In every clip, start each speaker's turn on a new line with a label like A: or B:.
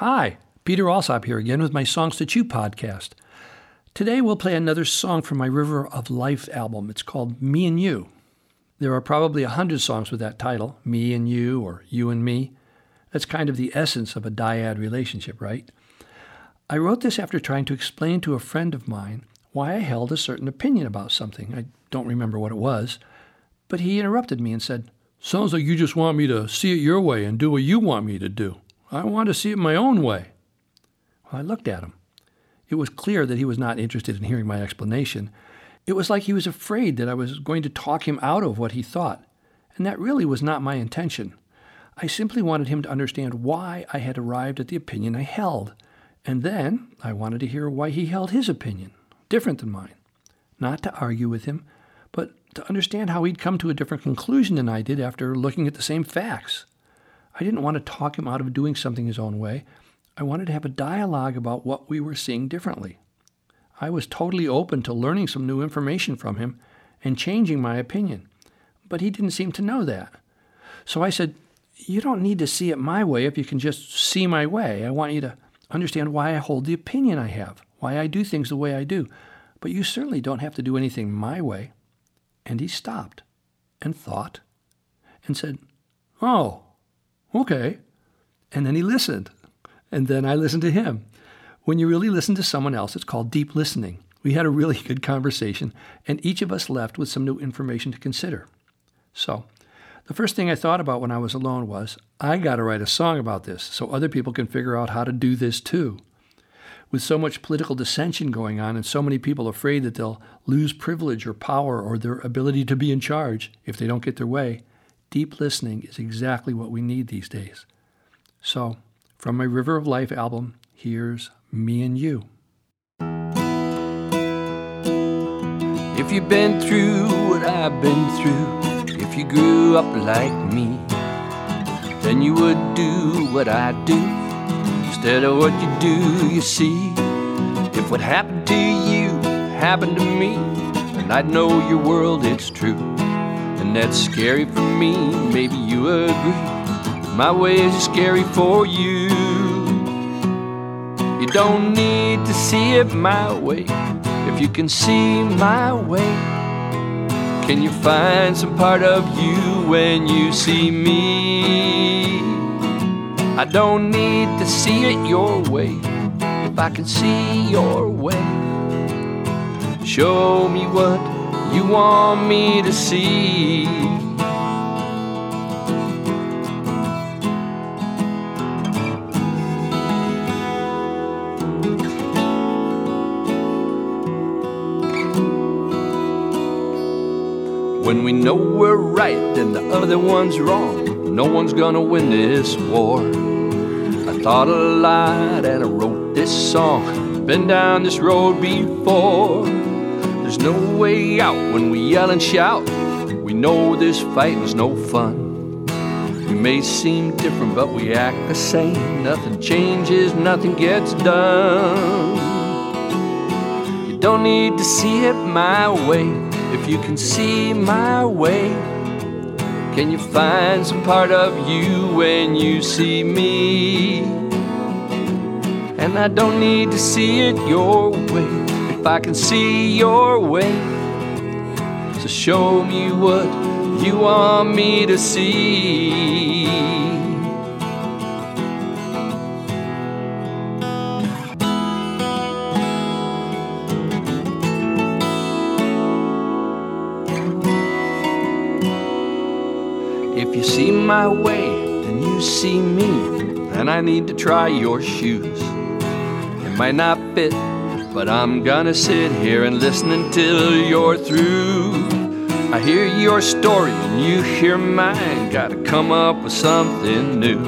A: Hi, Peter Alsop here again with my Songs to Chew podcast. Today we'll play another song from my River of Life album. It's called Me and You. There are probably a hundred songs with that title, Me and You or You and Me. That's kind of the essence of a dyad relationship, right? I wrote this after trying to explain to a friend of mine why I held a certain opinion about something. I don't remember what it was, but he interrupted me and said, Sounds like you just want me to see it your way and do what you want me to do. I want to see it my own way. Well, I looked at him. It was clear that he was not interested in hearing my explanation. It was like he was afraid that I was going to talk him out of what he thought, and that really was not my intention. I simply wanted him to understand why I had arrived at the opinion I held, and then I wanted to hear why he held his opinion, different than mine. Not to argue with him, but to understand how he'd come to a different conclusion than I did after looking at the same facts. I didn't want to talk him out of doing something his own way. I wanted to have a dialogue about what we were seeing differently. I was totally open to learning some new information from him and changing my opinion, but he didn't seem to know that. So I said, You don't need to see it my way if you can just see my way. I want you to understand why I hold the opinion I have, why I do things the way I do. But you certainly don't have to do anything my way. And he stopped and thought and said, Oh, okay. And then he listened. And then I listened to him. When you really listen to someone else, it's called deep listening. We had a really good conversation, and each of us left with some new information to consider. So, the first thing I thought about when I was alone was I got to write a song about this so other people can figure out how to do this too. With so much political dissension going on and so many people afraid that they'll lose privilege or power or their ability to be in charge if they don't get their way, deep listening is exactly what we need these days. So, from my River of Life album, here's Me and You.
B: If you've been through what I've been through, if you grew up like me, then you would do what I do instead of what you do, you see. If what happened to you happened to me, then I'd know your world, it's true. That's scary for me, maybe you agree. My way is scary for you. You don't need to see it my way if you can see my way. Can you find some part of you when you see me? I don't need to see it your way if I can see your way. Show me what you want me to see. When we know we're right and the other one's wrong, no one's gonna win this war. I thought a lot and I wrote this song. Been down this road before. There's no way out when we yell and shout. We know this fight was no fun. We may seem different, but we act the same. Nothing changes, nothing gets done. You don't need to see it my way if you can see my way. Can you find some part of you when you see me? And I don't need to see it your way I can see your way. So show me what you want me to see. If you see my way, then you see me, and I need to try your shoes. It might not fit, but I'm gonna sit here and listen until you're through. I hear your story and you hear mine, gotta come up with something new.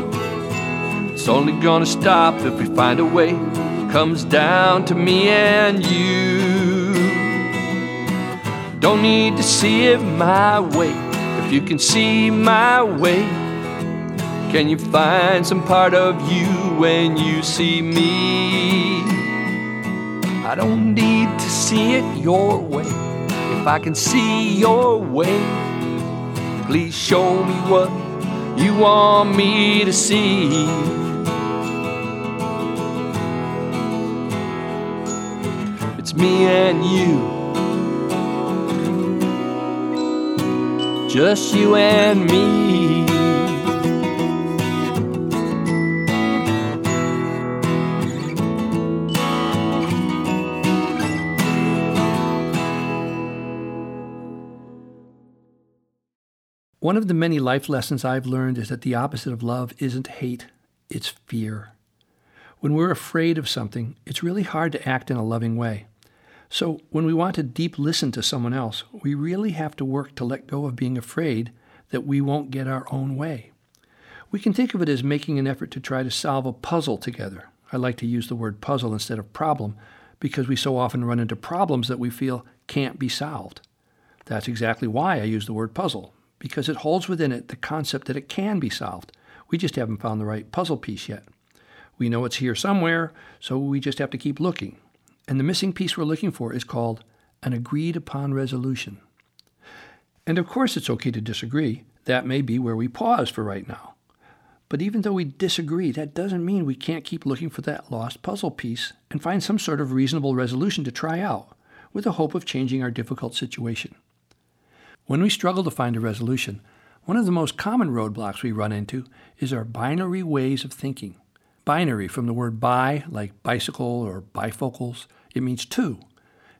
B: It's only gonna stop if we find a way. Comes down to me and you. Don't need to see it my way if you can see my way, can you find some part of you when you see me? I don't need to see it your way. If I can see your way, please show me what you want me to see. It's me and you, just you and me.
A: One of the many life lessons I've learned is that the opposite of love isn't hate, it's fear. When we're afraid of something, it's really hard to act in a loving way. So, when we want to deep listen to someone else, we really have to work to let go of being afraid that we won't get our own way. We can think of it as making an effort to try to solve a puzzle together. I like to use the word puzzle instead of problem because we so often run into problems that we feel can't be solved. That's exactly why I use the word puzzle, because it holds within it the concept that it can be solved. We just haven't found the right puzzle piece yet. We know it's here somewhere, so we just have to keep looking. And the missing piece we're looking for is called an agreed upon resolution. And of course, it's okay to disagree. That may be where we pause for right now. But even though we disagree, that doesn't mean we can't keep looking for that lost puzzle piece and find some sort of reasonable resolution to try out, with the hope of changing our difficult situation. When we struggle to find a resolution, one of the most common roadblocks we run into is our binary ways of thinking. Binary from the word bi, like bicycle or bifocals, it means two,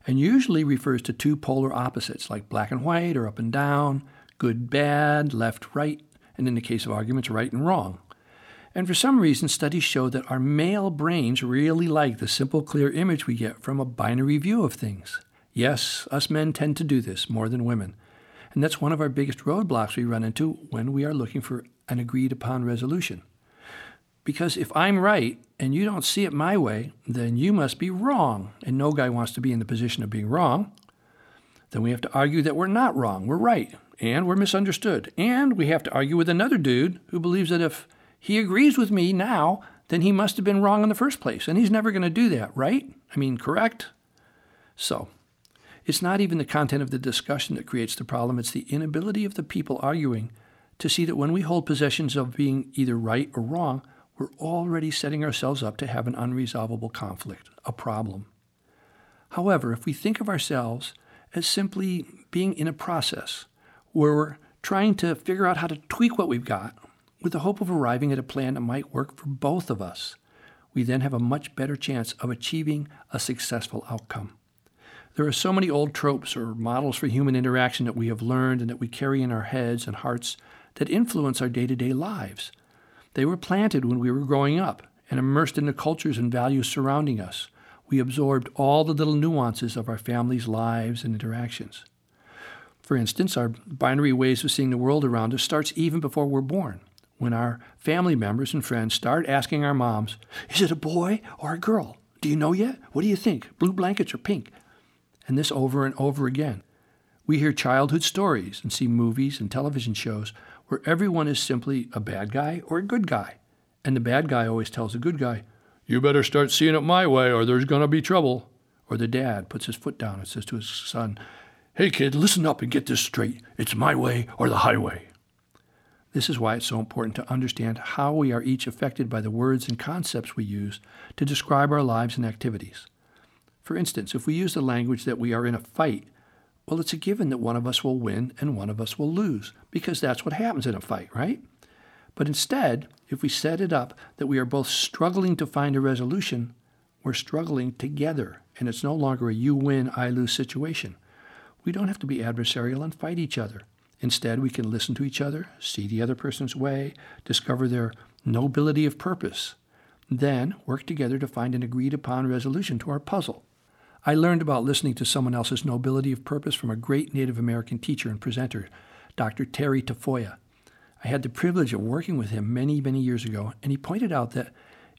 A: and usually refers to two polar opposites like black and white or up and down, good, bad, left, right, and in the case of arguments, right and wrong. And for some reason, studies show that our male brains really like the simple, clear image we get from a binary view of things. Yes, us men tend to do this more than women. And that's one of our biggest roadblocks we run into when we are looking for an agreed upon resolution. Because if I'm right and you don't see it my way, then you must be wrong. And no guy wants to be in the position of being wrong. Then we have to argue that we're not wrong, we're right, and we're misunderstood. And we have to argue with another dude who believes that if he agrees with me now, then he must have been wrong in the first place. And he's never going to do that, right? I mean, correct? So, it's not even the content of the discussion that creates the problem, it's the inability of the people arguing to see that when we hold possessions of being either right or wrong, we're already setting ourselves up to have an unresolvable conflict, a problem. However, if we think of ourselves as simply being in a process where we're trying to figure out how to tweak what we've got with the hope of arriving at a plan that might work for both of us, we then have a much better chance of achieving a successful outcome. There are so many old tropes or models for human interaction that we have learned and that we carry in our heads and hearts that influence our day to day lives. They were planted when we were growing up and immersed in the cultures and values surrounding us. We absorbed all the little nuances of our family's lives and interactions. For instance, our binary ways of seeing the world around us starts even before we're born, when our family members and friends start asking our moms, Is it a boy or a girl? Do you know yet? What do you think? Blue blankets or pink? And this over and over again. We hear childhood stories and see movies and television shows where everyone is simply a bad guy or a good guy. And the bad guy always tells the good guy, You better start seeing it my way or there's going to be trouble. Or the dad puts his foot down and says to his son, Hey kid, listen up and get this straight. It's my way or the highway. This is why it's so important to understand how we are each affected by the words and concepts we use to describe our lives and activities. For instance, if we use the language that we are in a fight, well, it's a given that one of us will win and one of us will lose, because that's what happens in a fight, right? But instead, if we set it up that we are both struggling to find a resolution, we're struggling together, and it's no longer a you win, I lose situation. We don't have to be adversarial and fight each other. Instead, we can listen to each other, see the other person's way, discover their nobility of purpose, then work together to find an agreed upon resolution to our puzzle. I learned about listening to someone else's nobility of purpose from a great Native American teacher and presenter, Dr. Terry Tafoya. I had the privilege of working with him many, many years ago, and he pointed out that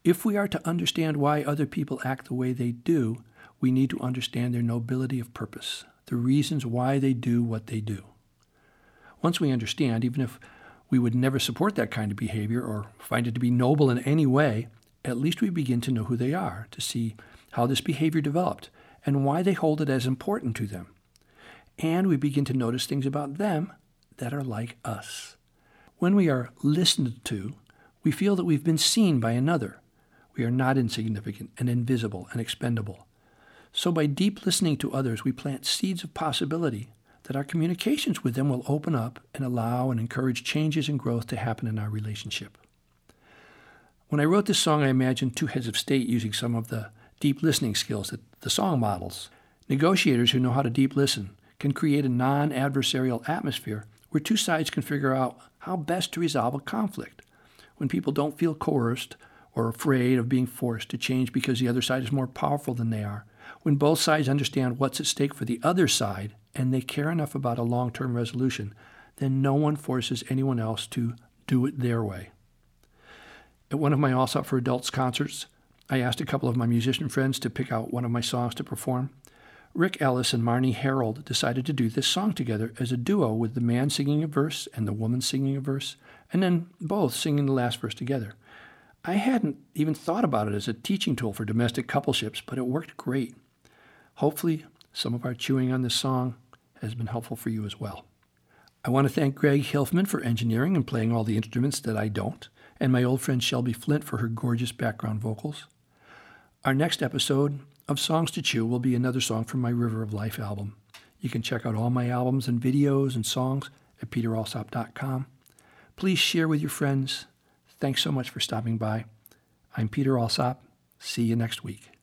A: if we are to understand why other people act the way they do, we need to understand their nobility of purpose, the reasons why they do what they do. Once we understand, even if we would never support that kind of behavior or find it to be noble in any way, at least we begin to know who they are, to see how this behavior developed, and why they hold it as important to them. And we begin to notice things about them that are like us. When we are listened to, we feel that we've been seen by another. We are not insignificant and invisible and expendable. So by deep listening to others, we plant seeds of possibility that our communications with them will open up and allow and encourage changes and growth to happen in our relationship. When I wrote this song, I imagined two heads of state using some of the deep listening skills that the song models. Negotiators who know how to deep listen can create a non adversarial atmosphere where two sides can figure out how best to resolve a conflict. When people don't feel coerced or afraid of being forced to change because the other side is more powerful than they are. When both sides understand what's at stake for the other side and they care enough about a long term resolution, then no one forces anyone else to do it their way. At one of my Alsop for Adults concerts, I asked a couple of my musician friends to pick out one of my songs to perform. Rick Ellis and Marnie Harold decided to do this song together as a duo with the man singing a verse and the woman singing a verse, and then both singing the last verse together. I hadn't even thought about it as a teaching tool for domestic coupleships, but it worked great. Hopefully, some of our chewing on this song has been helpful for you as well. I want to thank Greg Hilfman for engineering and playing all the instruments that I don't, and my old friend Shelby Flint for her gorgeous background vocals. Our next episode of Songs to Chew will be another song from my River of Life album. You can check out all my albums and videos and songs at peteralsop.com. Please share with your friends. Thanks so much for stopping by. I'm Peter Alsop. See you next week.